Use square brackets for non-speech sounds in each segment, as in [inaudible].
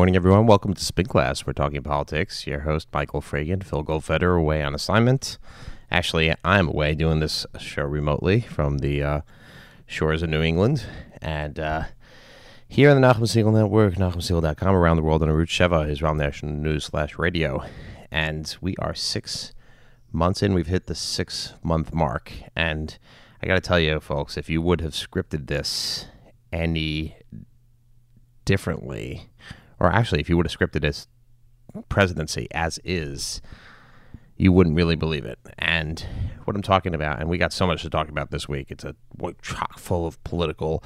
Morning, everyone. Welcome to Spin Class. We're talking politics. Your host, Michael Fragin, Phil Goldfeder, away on assignment. Actually, I'm away doing this show remotely from the uh, shores of New England. And uh, here on the Nachum Segal Network, NachumSegal.com, around the world on Arutz Sheva, Israel National News slash radio. And we are six months in. We've hit the six month mark. And I got to tell you, folks, if you would have scripted this any differently, or actually, if you would have scripted his presidency as is, you wouldn't really believe it. And what I'm talking about, and we got so much to talk about this week. It's a chock full of political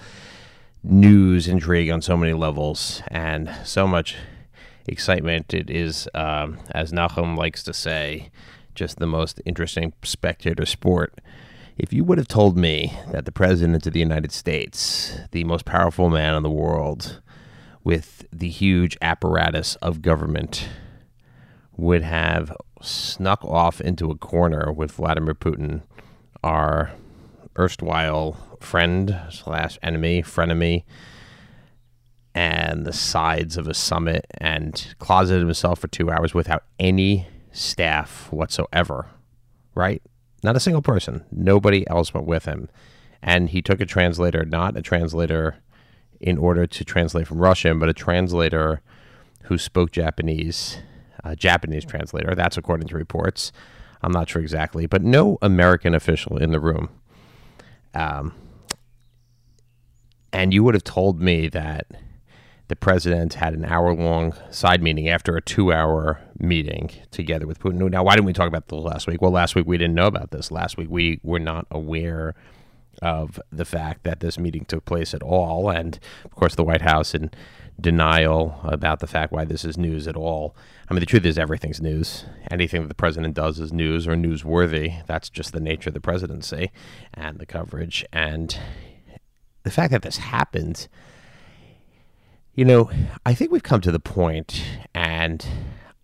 news, intrigue on so many levels, and so much excitement. It is, um, as Nachum likes to say, just the most interesting spectator sport. If you would have told me that the President of the United States, the most powerful man in the world, with the huge apparatus of government would have snuck off into a corner with Vladimir Putin, our erstwhile friend slash enemy, frenemy, and the sides of a summit and closeted himself for two hours without any staff whatsoever, right? Not a single person. Nobody else went with him. And he took a translator, not a translator in order to translate from Russian, but a translator who spoke Japanese, a Japanese translator. That's according to reports. I'm not sure exactly, but no American official in the room. Um, and you would have told me that the president had an hour long side meeting after a two hour meeting together with Putin. Now, why didn't we talk about this last week? Well, last week we didn't know about this. Last week we were not aware of the fact that this meeting took place at all. And of course, the White House in denial about the fact why this is news at all. I mean, the truth is, everything's news. Anything that the president does is news or newsworthy. That's just the nature of the presidency and the coverage. And the fact that this happened, you know, I think we've come to the point, and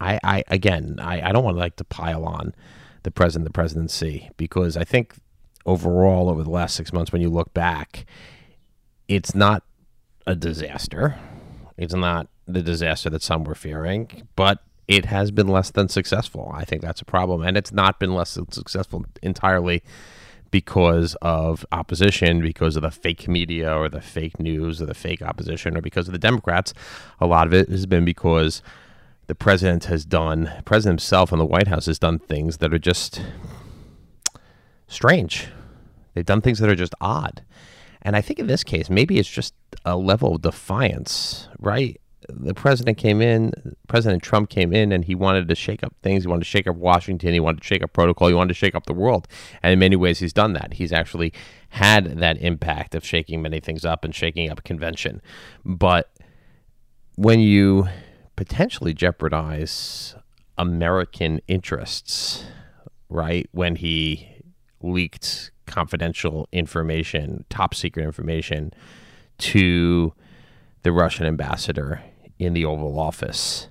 I, I again, I, I don't want to like to pile on the president, the presidency, because I think overall over the last six months, when you look back, it's not a disaster. It's not the disaster that some were fearing, but it has been less than successful. I think that's a problem. And it's not been less than successful entirely because of opposition, because of the fake media or the fake news or the fake opposition, or because of the Democrats. A lot of it has been because the president has done, president himself and the White House has done things that are just strange. They've done things that are just odd. And I think in this case, maybe it's just a level of defiance, right? The president came in, President Trump came in, and he wanted to shake up things. He wanted to shake up Washington. He wanted to shake up protocol. He wanted to shake up the world. And in many ways, he's done that. He's actually had that impact of shaking many things up and shaking up convention. But when you potentially jeopardize American interests, right? When he leaked confidential information, top secret information to the Russian ambassador in the Oval Office,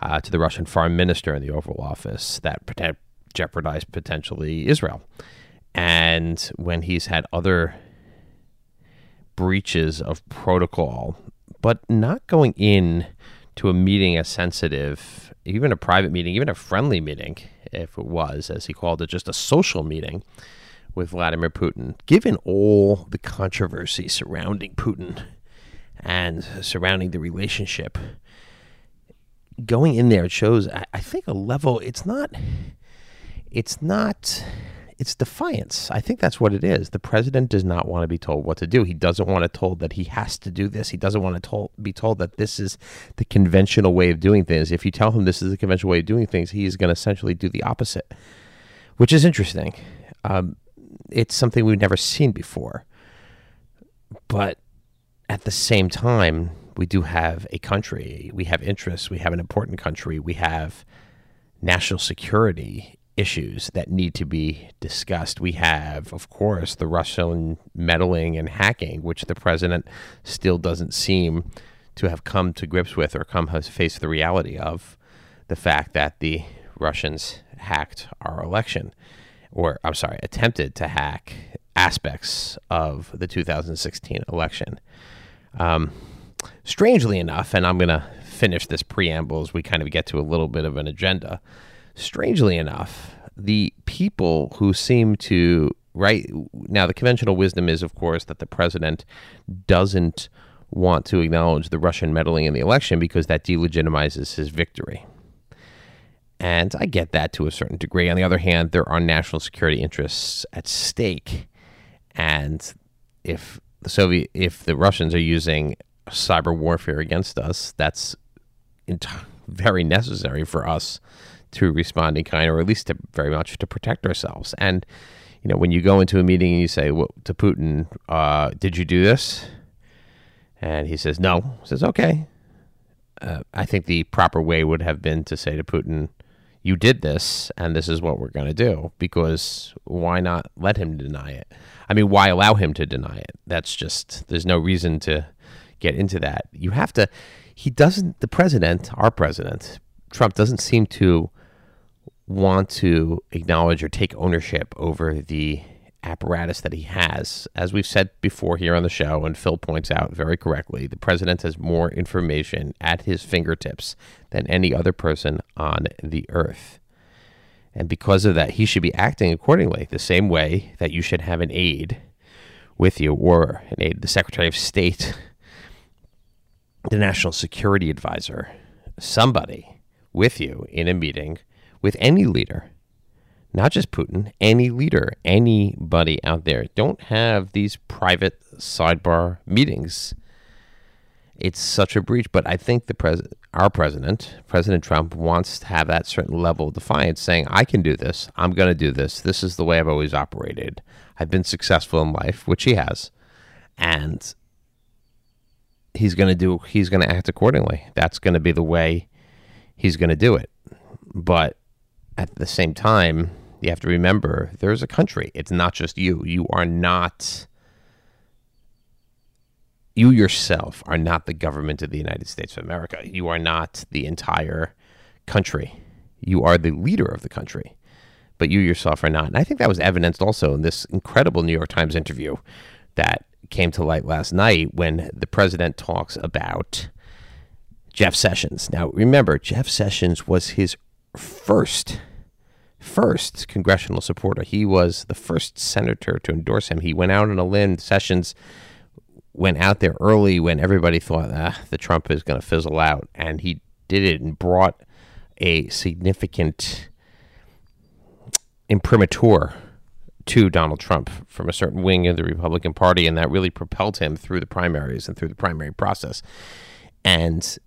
uh, to the Russian foreign minister in the Oval Office that jeopardized potentially Israel. And when he's had other breaches of protocol, but not going in to a meeting as sensitive, even a private meeting, even a friendly meeting, if it was, as he called it, just a social meeting with Vladimir Putin, given all the controversy surrounding Putin and surrounding the relationship, going in there, it shows, I think, a level, it's not, it's not, it's defiance. I think that's what it is. The president does not want to be told what to do. He doesn't want to be told that he has to do this. He doesn't want to told, be told that this is the conventional way of doing things. If you tell him this is the conventional way of doing things, he is going to essentially do the opposite, which is interesting. Um, it's something we've never seen before. But at the same time, we do have a country, we have interests, we have an important country, we have national security issues that need to be discussed. We have, of course, the Russian meddling and hacking, which the president still doesn't seem to have come to grips with or come to face the reality of the fact that the Russians hacked our election or I'm sorry, attempted to hack aspects of the 2016 election. Um, strangely enough, and I'm going to finish this preamble as we kind of get to a little bit of an agenda. Strangely enough, the people who seem to right now the conventional wisdom is of course that the president doesn't want to acknowledge the Russian meddling in the election because that delegitimizes his victory. And I get that to a certain degree. On the other hand, there are national security interests at stake. And if the Soviet, if the Russians are using cyber warfare against us, that's [laughs] very necessary for us to respond in kind, or at least to very much to protect ourselves. And you know, when you go into a meeting and you say well, to Putin, uh, "Did you do this?" and he says, "No," he says, "Okay." Uh, I think the proper way would have been to say to Putin, "You did this, and this is what we're going to do." Because why not let him deny it? I mean, why allow him to deny it? That's just there's no reason to get into that. You have to. He doesn't. The president, our president, Trump, doesn't seem to want to acknowledge or take ownership over the apparatus that he has. As we've said before here on the show, and Phil points out very correctly, the president has more information at his fingertips than any other person on the earth. And because of that, he should be acting accordingly, the same way that you should have an aide with you, or an aide, the Secretary of State, the National Security Advisor, somebody with you in a meeting with any leader, not just Putin, any leader, anybody out there. Don't have these private sidebar meetings. It's such a breach. But I think the pres- our president, President Trump, wants to have that certain level of defiance, saying, "I can do this. I'm going to do this. This is the way I've always operated. I've been successful in life, which he has, and." He's going to do. He's going to act accordingly. That's going to be the way he's going to do it. But at the same time, you have to remember there's a country. It's not just you. You are not, you yourself are not the government of the United States of America. You are not the entire country. You are the leader of the country, but you yourself are not. And I think that was evidenced also in this incredible New York Times interview that came to light last night when the president talks about Jeff Sessions. Now, remember, Jeff Sessions was his first first congressional supporter. He was the first senator to endorse him. He went out on a limb. Sessions went out there early when everybody thought ah, the Trump is going to fizzle out, and he did it and brought a significant imprimatur to Donald Trump from a certain wing of the Republican Party, and that really propelled him through the primaries and through the primary process. And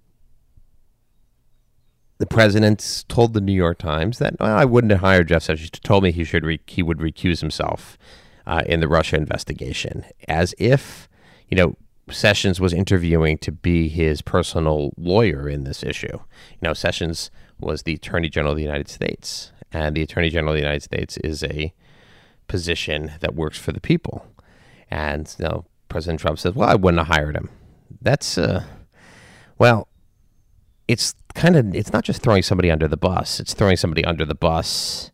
the president told the New York Times that well, I wouldn't have hired Jeff Sessions. He told me he should re- he would recuse himself uh, in the Russia investigation, as if you know Sessions was interviewing to be his personal lawyer in this issue. You know, Sessions was the Attorney General of the United States, and the Attorney General of the United States is a position that works for the people. And you know, President Trump says, "Well, I wouldn't have hired him." That's uh, well, it's kind of it's not just throwing somebody under the bus; it's throwing somebody under the bus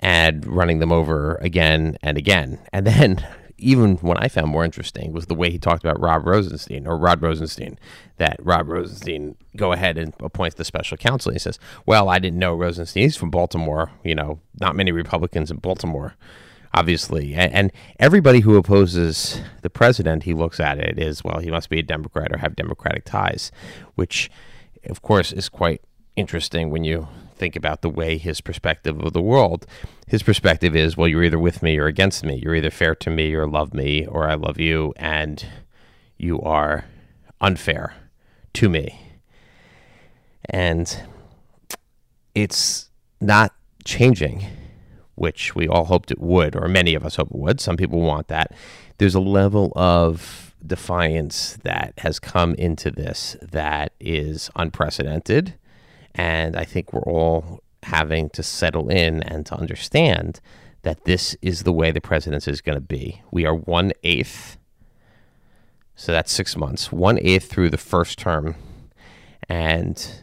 and running them over again and again. And then, [laughs] even what I found more interesting was the way he talked about Rob Rosenstein or Rod Rosenstein. That Rob Rosenstein go ahead and appoints the special counsel. He says, "Well, I didn't know Rosenstein. He's from Baltimore. You know, not many Republicans in Baltimore." obviously. And, and, everybody who opposes the president, he looks at it is, well, he must be a Democrat or have Democratic ties, which of course, is quite interesting when you think about the way his perspective of the world. His perspective is, well, you're either with me or against me. You're either fair to me or love me or I love you, and you are unfair to me. And it's not changing, which we all hoped it would, or many of us hope it would. Some people want that. There's a level of defiance that has come into this that is unprecedented. And I think we're all having to settle in and to understand that this is the way the presidency is going to be. We are one eighth, so that's six months, one eighth through the first term. And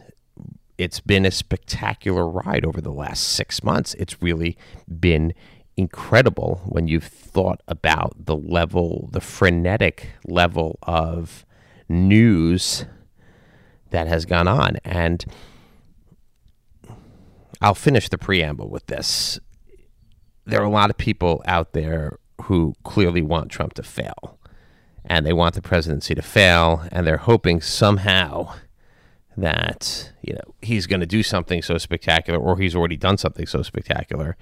it's been a spectacular ride over the last six months. It's really been incredible when you've thought about the level, the frenetic level of news that has gone on. And I'll finish the preamble with this. There are a lot of people out there who clearly want Trump to fail, and they want the presidency to fail, and they're hoping somehow that you know he's going to do something so spectacular, or he's already done something so spectacular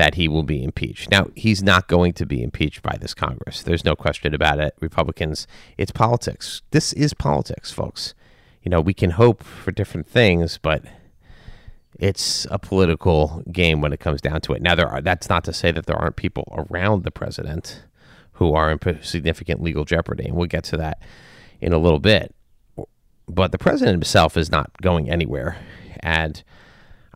that he will be impeached. Now, he's not going to be impeached by this Congress. There's no question about it. Republicans, it's politics. This is politics, folks. You know, we can hope for different things, but it's a political game when it comes down to it. Now, there are that's not to say that there aren't people around the president who are in significant legal jeopardy, and we'll get to that in a little bit. But the president himself is not going anywhere, and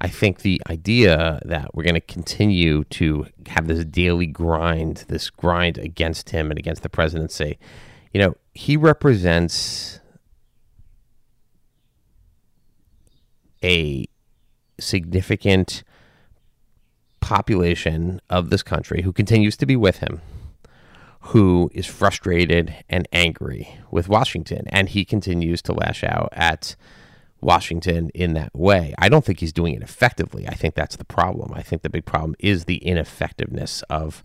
I think the idea that we're going to continue to have this daily grind, this grind against him and against the presidency, you know, he represents a significant population of this country who continues to be with him, who is frustrated and angry with Washington, and he continues to lash out at Washington in that way. I don't think he's doing it effectively. I think that's the problem. I think the big problem is the ineffectiveness of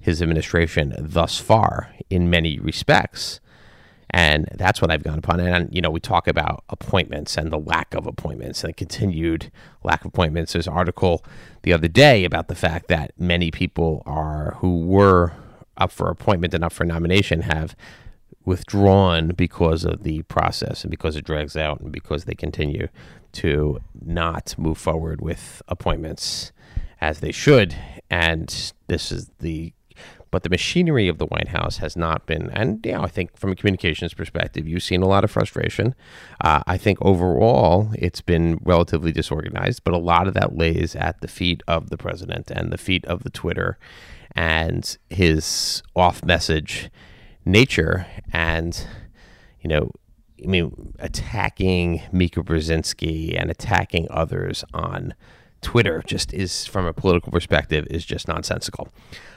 his administration thus far in many respects. And that's what I've gone upon. And, you know, we talk about appointments and the lack of appointments and the continued lack of appointments. There's an article the other day about the fact that many people are who were up for appointment and up for nomination have withdrawn because of the process and because it drags out and because they continue to not move forward with appointments as they should. And this is the but the machinery of the White House has not been, and you know, I think from a communications perspective, you've seen a lot of frustration. Uh, I think overall it's been relatively disorganized, but a lot of that lays at the feet of the president and the feet of the Twitter and his off message nature. And, you know, I mean, attacking Mika Brzezinski and attacking others on Twitter just is, from a political perspective, is just nonsensical.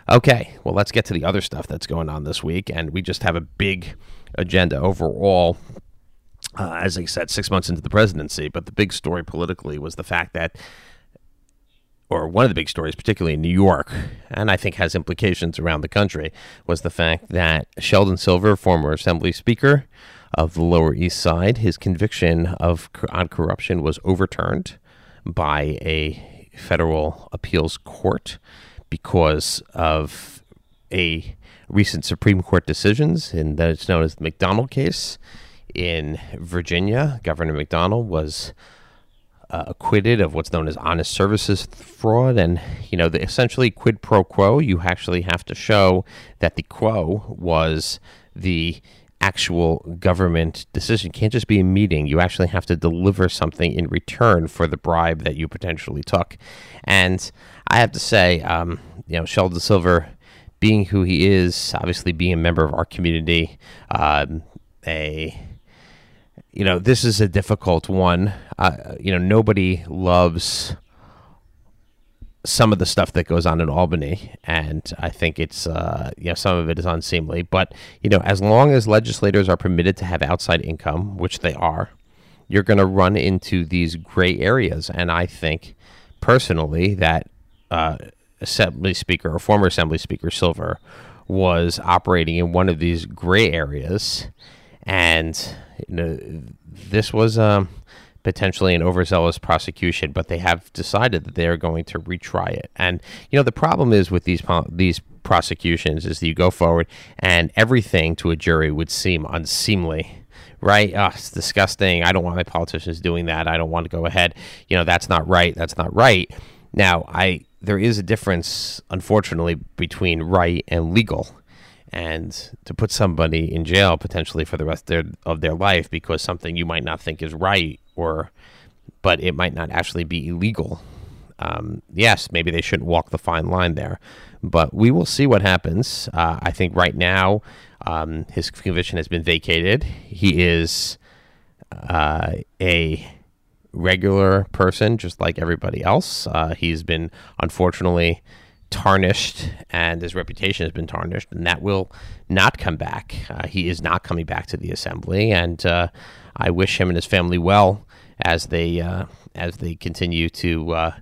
Okay, well, let's get to the other stuff that's going on this week. And we just have a big agenda overall. Uh, as I said, six months into the presidency, but the big story politically was the fact that, or one of the big stories, particularly in New York, and I think has implications around the country, was the fact that Sheldon Silver, former Assembly Speaker of the Lower East Side, his conviction of on corruption was overturned by a federal appeals court because of a recent Supreme Court decisions in that it's known as the McDonnell case in Virginia. Governor McDonnell was uh, acquitted of what's known as honest services fraud, and you know, the, essentially quid pro quo. You actually have to show that the quo was the actual government decision. It can't just be a meeting. You actually have to deliver something in return for the bribe that you potentially took. And I have to say, um, you know, Sheldon Silver, being who he is, obviously being a member of our community, um, a you know, this is a difficult one. Uh, you know, nobody loves some of the stuff that goes on in Albany, and I think it's uh, you know some of it is unseemly. But you know, as long as legislators are permitted to have outside income, which they are, you're going to run into these gray areas. And I think personally that uh, Assembly Speaker or former Assembly Speaker Silver was operating in one of these gray areas, and you know, this was. Um, potentially an overzealous prosecution, but they have decided that they are going to retry it. And you know, the problem is with these these prosecutions is that you go forward and everything to a jury would seem unseemly. Right? Oh, it's disgusting. I don't want my politicians doing that. I don't want to go ahead. You know, that's not right. That's not right. Now, I there is a difference, unfortunately, between right and legal and to put somebody in jail potentially for the rest of their, of their life because something you might not think is right or but it might not actually be illegal. Um, yes maybe they shouldn't walk the fine line there but we will see what happens. Uh, i think right now um, his conviction has been vacated. He is uh, a regular person just like everybody else. Uh, he's been unfortunately tarnished and his reputation has been tarnished, and that will not come back. Uh, he is not coming back to the assembly, and uh, I wish him and his family well as they uh, as they continue to uh,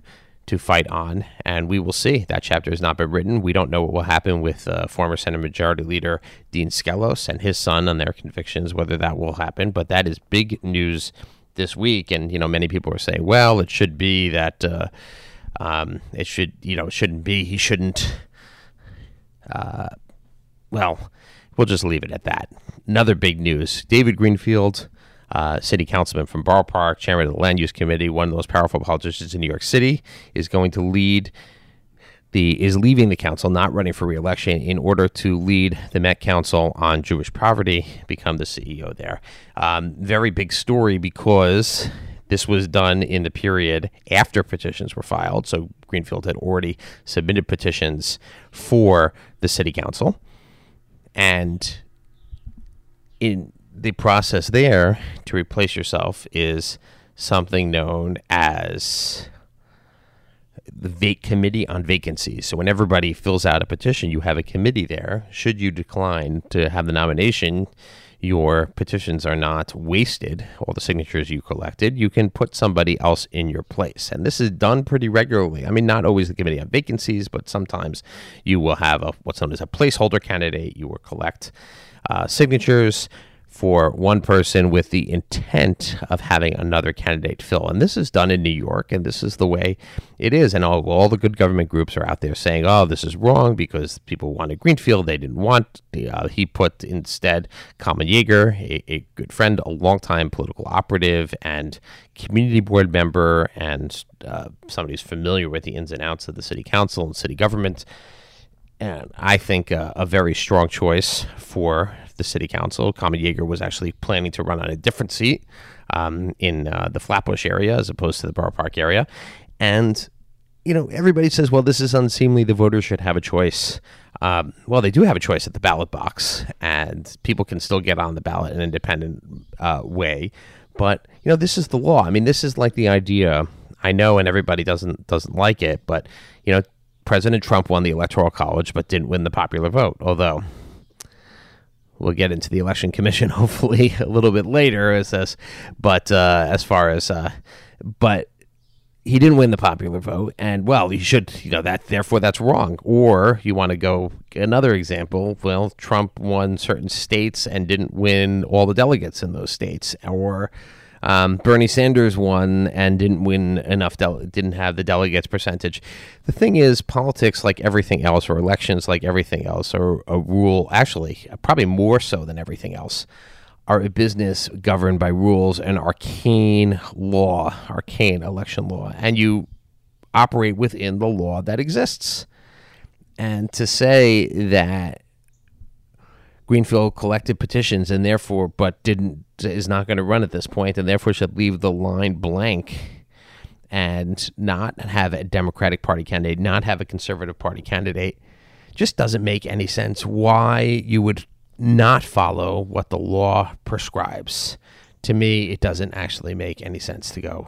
to fight on. And we will see. That chapter has not been written. We don't know what will happen with uh, former Senate Majority Leader Dean Skelos and his son on their convictions, whether that will happen. But that is big news this week. And you know, many people are saying, well, it should be that. Um, it should, you know, shouldn't be. He shouldn't. Uh, well, we'll just leave it at that. Another big news: David Greenfield, uh, city councilman from Borough Park, chairman of the Land Use Committee, one of the most powerful politicians in New York City, is going to lead the is leaving the council, not running for reelection, in order to lead the Met Council on Jewish Poverty, become the CEO there. Um, very big story because this was done in the period after petitions were filed. So Greenfield had already submitted petitions for the city council. And in the process there to replace yourself is something known as the vac committee on vacancies. So when everybody fills out a petition, you have a committee there. Should you decline to have the nomination, your petitions are not wasted, all the signatures you collected, you can put somebody else in your place. And this is done pretty regularly. I mean, not always the committee on vacancies, but sometimes you will have a, what's known as a placeholder candidate. You will collect uh, signatures for one person with the intent of having another candidate fill. And this is done in New York, and this is the way it is. And all, all the good government groups are out there saying, oh, this is wrong because people wanted Greenfield. They didn't want, uh, he put instead Kalman Yeger, a, a good friend, a longtime political operative and community board member, and uh, somebody who's familiar with the ins and outs of the city council and city government. And I think uh, a very strong choice for the city council. Kalman Yeger was actually planning to run on a different seat um, in uh, the Flatbush area as opposed to the Borough Park area. And, you know, everybody says, well, this is unseemly. The voters should have a choice. Um, well, they do have a choice at the ballot box, and people can still get on the ballot in an independent uh, way. But, you know, this is the law. I mean, this is like the idea. I know, and everybody doesn't doesn't like it, but you know, President Trump won the Electoral College, but didn't win the popular vote. Although we'll get into the election commission [laughs] hopefully a little bit later as this but uh, as far as uh, but he didn't win the popular vote and well you should you know that therefore that's wrong. Or you want to go another example well trump won certain states and didn't win all the delegates in those states. Or um, Bernie Sanders won and didn't win enough, dele- didn't have the delegates percentage. The thing is, politics, like everything else, or elections, like everything else, are a rule, actually, probably more so than everything else, are a business governed by rules and arcane law, arcane election law. And you operate within the law that exists. And to say that Greenfield collected petitions and therefore, but didn't is not going to run at this point, and therefore should leave the line blank and not have a Democratic Party candidate, not have a Conservative Party candidate. Just doesn't make any sense why you would not follow what the law prescribes. To me, it doesn't actually make any sense to go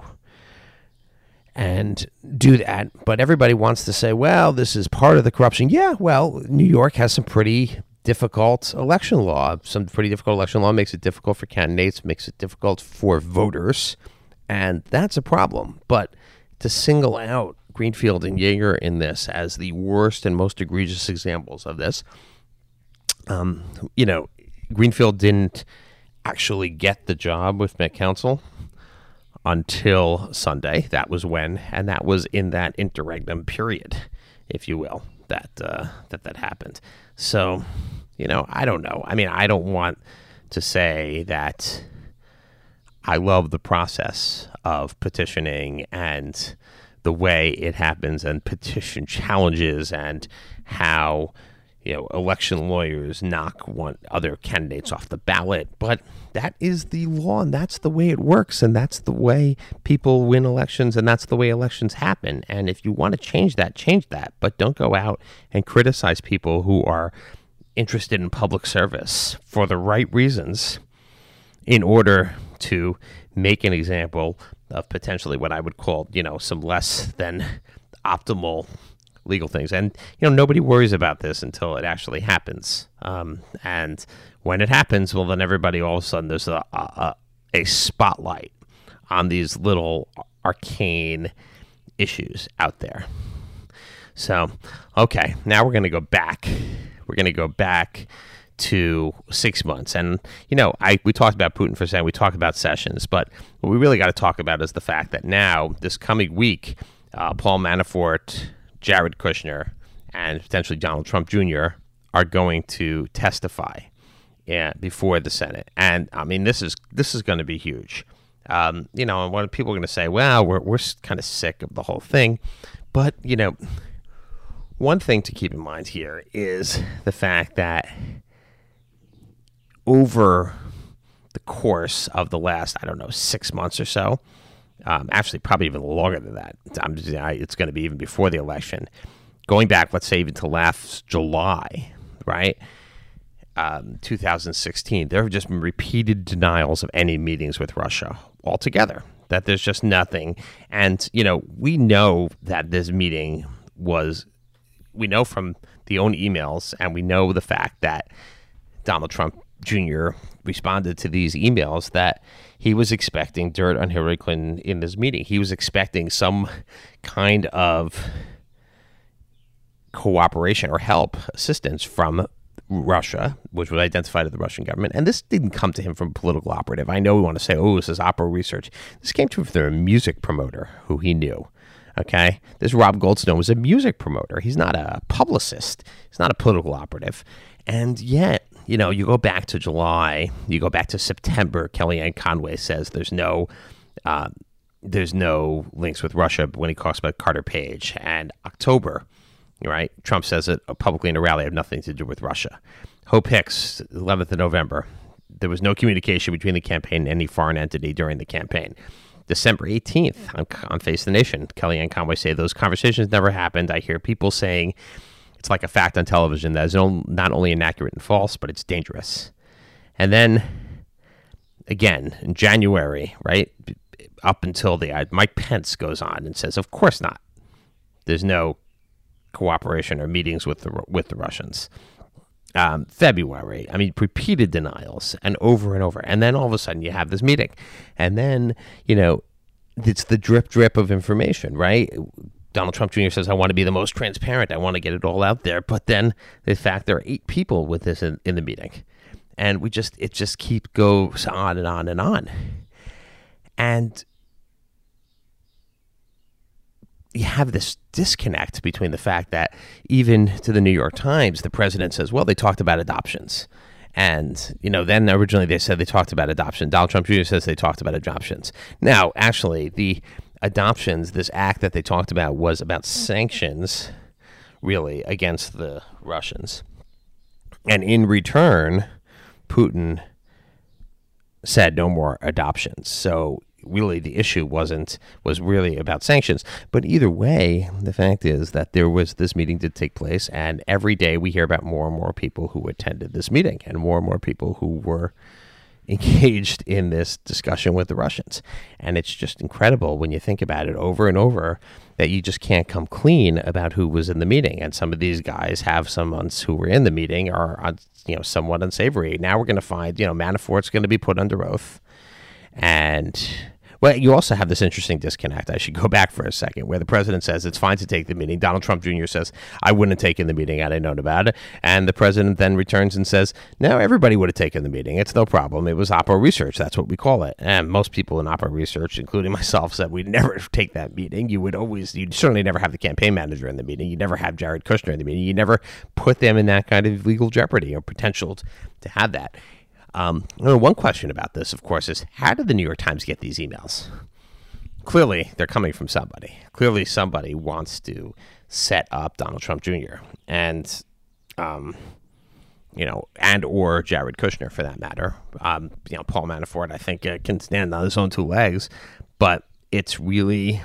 and do that. But everybody wants to say, well, this is part of the corruption. Yeah, well, New York has some pretty difficult election law. Some pretty difficult election law makes it difficult for candidates, makes it difficult for voters, and that's a problem. But to single out Greenfield and Yeger in this as the worst and most egregious examples of this, um, you know, Greenfield didn't actually get the job with Met Council until Sunday. That was when, and that was in that interregnum period, if you will, that uh, that that happened. So, you know, I don't know. I mean, I don't want to say that I love the process of petitioning and the way it happens and petition challenges and how you know election lawyers knock one other candidates off the ballot but that is the law and that's the way it works and that's the way people win elections and that's the way elections happen and if you want to change that change that but don't go out and criticize people who are interested in public service for the right reasons in order to make an example of potentially what I would call, you know, some less than optimal legal things. And you know, nobody worries about this until it actually happens. Um, and when it happens, well, then everybody all of a sudden there's a, a, a spotlight on these little arcane issues out there. So, okay, now we're going to go back. We're going to go back to six months. And, you know, I we talked about Putin for a second, we talked about Sessions, but what we really got to talk about is the fact that now, this coming week, uh, Paul Manafort, Jared Kushner, and potentially Donald Trump Jr. are going to testify before the Senate. And I mean, this is this is going to be huge. Um, you know, and what people are going to say, well, we're we're kind of sick of the whole thing, but you know, one thing to keep in mind here is the fact that over the course of the last, I don't know, six months or so, um, actually probably even longer than that. Just, I, it's going to be even before the election. Going back, let's say even to last July, right? Um, 2016, there have just been repeated denials of any meetings with Russia altogether. That there's just nothing, and you know we know that this meeting was, we know from the own emails, and we know the fact that Donald Trump Jr. responded to these emails that he was expecting dirt on Hillary Clinton in this meeting. He was expecting some kind of cooperation or help, assistance from Russia, which was identified as the Russian government. And this didn't come to him from a political operative. I know we want to say, oh, this is oppo research. This came to him from a music promoter who he knew. Okay. This Rob Goldstone was a music promoter. He's not a publicist, he's not a political operative. And yet, you know, you go back to July, you go back to September. Kellyanne Conway says there's no, uh, there's no links with Russia when he talks about Carter Page. And October, right? Trump says it publicly in a rally, I have nothing to do with Russia. Hope Hicks, 11th of November, there was no communication between the campaign and any foreign entity during the campaign. December 18th on, on Face the Nation, Kellyanne Conway say those conversations never happened. I hear people saying it's like a fact on television that is not only inaccurate and false, but it's dangerous. And then again in January, right up until the Mike Pence goes on and says, "Of course not. There's no cooperation or meetings with the with the Russians." Um, February, I mean, repeated denials and over and over, and then all of a sudden you have this meeting, and then you know it's the drip drip of information, right? Donald Trump Jr. says, I want to be the most transparent. I want to get it all out there. But then the fact there are eight people with this in, in the meeting. And we just, it just keeps goes on and on and on. And you have this disconnect between the fact that even to the New York Times, the president says, well, they talked about adoptions. And, you know, then originally they said they talked about adoption. Donald Trump Jr. says they talked about adoptions. Now, actually, the adoptions, this act that they talked about was about mm-hmm. sanctions, really, against the Russians. And in return, Putin said no more adoptions. So really the issue wasn't was really about sanctions but either way the fact is that there was this meeting did take place and every day we hear about more and more people who attended this meeting and more and more people who were engaged in this discussion with the Russians. And it's just incredible when you think about it over and over that you just can't come clean about who was in the meeting. And some of these guys have someone who were in the meeting are, uh, you know, somewhat unsavory. Now we're going to find, you know, Manafort's going to be put under oath. And well, you also have this interesting disconnect. I should go back for a second, where the president says it's fine to take the meeting. Donald Trump Jr. says, I wouldn't have taken the meeting had I known about it. And the president then returns and says, No, everybody would have taken the meeting. It's no problem. It was Oppo research. That's what we call it. And most people in Oppo research, including [laughs] myself, said we'd never [laughs] take that meeting. You would always, you'd certainly never have the campaign manager in the meeting. You'd never have Jared Kushner in the meeting. You never put them in that kind of legal jeopardy or potential to have that. Um, one question about this, of course, is how did the New York Times get these emails? Clearly, they're coming from somebody. Clearly, somebody wants to set up Donald Trump Jr. and, um, you know, and or Jared Kushner for that matter. Um, you know, Paul Manafort, I think, uh, can stand on his own two legs, but it's really,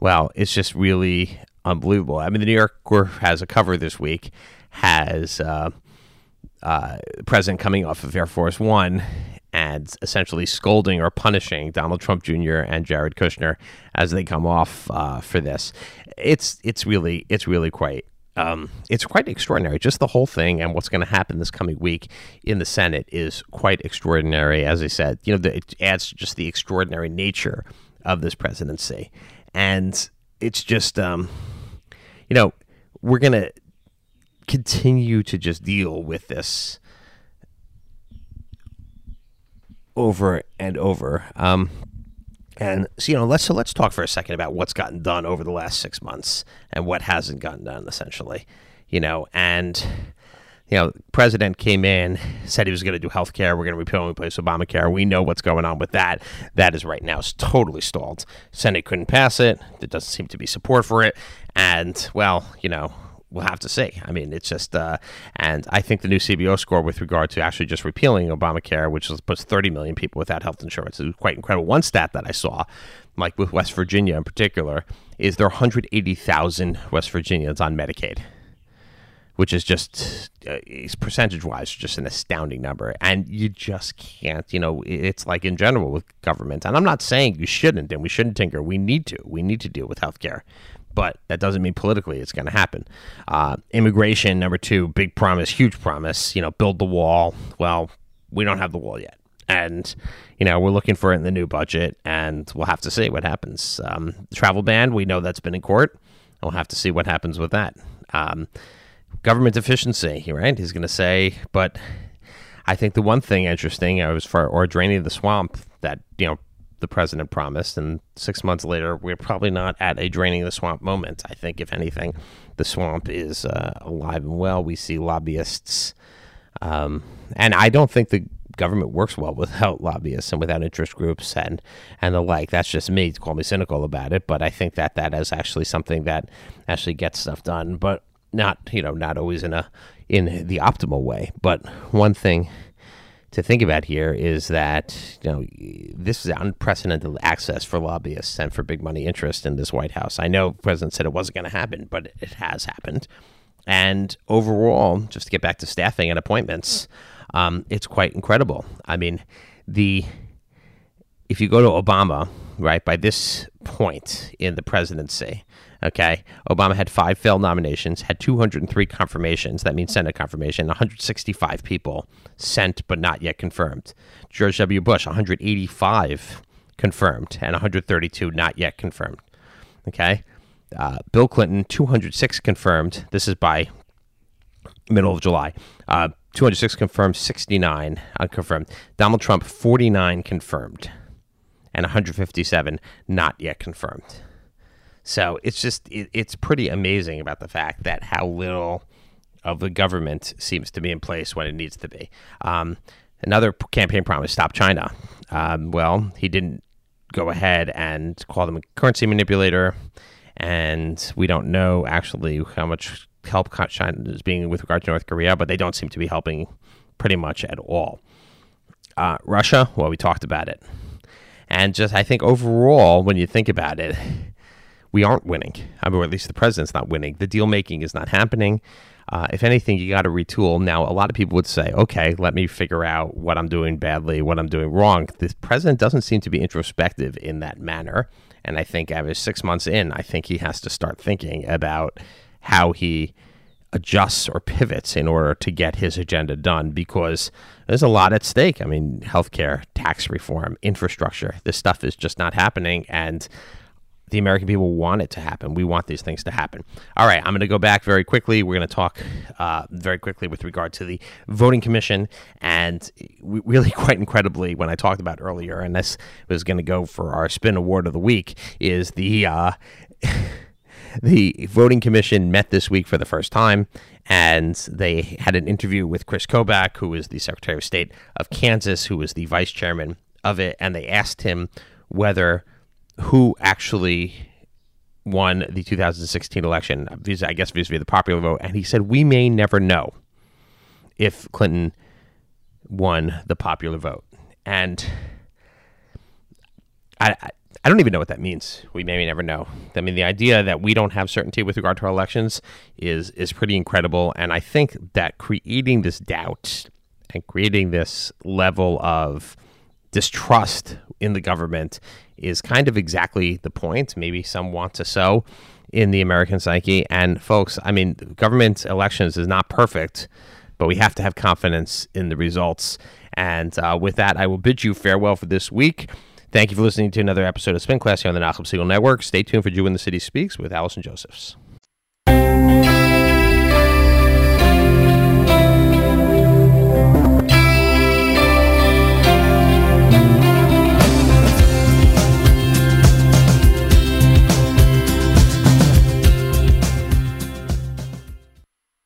well, it's just really unbelievable. I mean, the New Yorker has a cover this week, has. Uh, uh, president coming off of Air Force One, and essentially scolding or punishing Donald Trump Jr. and Jared Kushner as they come off uh, for this. It's it's really it's really quite um, it's quite extraordinary. Just the whole thing and what's going to happen this coming week in the Senate is quite extraordinary. As I said, you know, the, it adds just the extraordinary nature of this presidency, and it's just, um, you know, we're going to continue to just deal with this over and over. Um, and so, you know, let's so let's talk for a second about what's gotten done over the last six months and what hasn't gotten done, essentially. You know, and you know, president came in, said he was going to do health care. We're going to repeal and replace Obamacare. We know what's going on with that. That is right now totally stalled. Senate couldn't pass it. There doesn't seem to be support for it. And well, you know, we'll have to see. I mean, it's just, uh, and I think the new CBO score with regard to actually just repealing Obamacare, which puts 30 million people without health insurance, is quite incredible. One stat that I saw, like with West Virginia in particular, is there are 180,000 West Virginians on Medicaid. Which is just, uh, percentage wise, just an astounding number. And you just can't, you know, it's like in general with government. And I'm not saying you shouldn't and we shouldn't tinker. We need to. We need to deal with healthcare but that doesn't mean politically it's going to happen. Uh, immigration, number two, big promise, huge promise. You know, build the wall. Well, we don't have the wall yet, and you know we're looking for it in the new budget, and we'll have to see what happens. Um, travel ban, we know that's been in court. We'll have to see what happens with that. Um, government efficiency, right? He's going to say, but I think the one thing interesting, I was for or draining the swamp that you know the president promised. And six months later, we're probably not at a draining the swamp moment. I think, if anything, the swamp is uh, alive and well. We see lobbyists, um, and I don't think the government works well [laughs] without lobbyists and without interest groups and and the like. That's just me. Call me cynical about it, but I think that that is actually something that actually gets stuff done, but not you know not always in a in the optimal way. But one thing to think about here is that you know this is unprecedented access for lobbyists and for big money interest in this White House. I know the president said it wasn't going to happen, but it has happened. And overall, just to get back to staffing and appointments, um, it's quite incredible. I mean, the if you go to Obama, right, by this point in the presidency, Okay. Obama had five failed nominations, had 203 confirmations. That means Senate confirmation. 165 people sent but not yet confirmed. George W. Bush, 185 confirmed and 132 not yet confirmed. Okay. Uh, Bill Clinton, 206 confirmed. This is by middle of July. Uh, 206 confirmed, 69 unconfirmed. Donald Trump, 49 confirmed and 157 not yet confirmed. So it's just it, it's pretty amazing about the fact that how little of the government seems to be in place when it needs to be. Um, another campaign promise: stop China. Um, well, he didn't go ahead and call them a currency manipulator, and we don't know actually how much help China is being with regard to North Korea, but they don't seem to be helping pretty much at all. Uh, Russia, well, we talked about it. And just, I think overall, when you think about it, we aren't winning. I mean, or at least the president's not winning. The deal making is not happening. Uh, if anything, you got to retool. Now, a lot of people would say, okay, let me figure out what I'm doing badly, what I'm doing wrong. The president doesn't seem to be introspective in that manner. And I think after six months in, I think he has to start thinking about how he adjusts or pivots in order to get his agenda done because there's a lot at stake. I mean, healthcare, tax reform, infrastructure, this stuff is just not happening. And the American people want it to happen. We want these things to happen. All right, I'm going to go back very quickly. We're going to talk uh, very quickly with regard to the voting commission, and really, [laughs] quite incredibly, when I talked about earlier, and this was going to go for our spin award of the week, is the. Uh, [laughs] the voting commission met this week for the first time, and they had an interview with Chris Kobach, who is the Secretary of State of Kansas, who was the vice chairman of it, and they asked him whether who actually won the 2016 election, I guess vis-a-vis the popular vote, and he said we may never know if Clinton won the popular vote, and I, I don't even know what that means. We may never know. I mean, the idea that we don't have certainty with regard to our elections is is pretty incredible, and I think that creating this doubt and creating this level of distrust in the government is kind of exactly the point. Maybe some want to sow in the American psyche. And folks, I mean, government elections is not perfect, but we have to have confidence in the results. And uh, with that, I will bid you farewell for this week. Thank you for listening to another episode of Spin Class here on the Nachum Segal Network. Stay tuned for Jew in the City Speaks with Allison Josephs.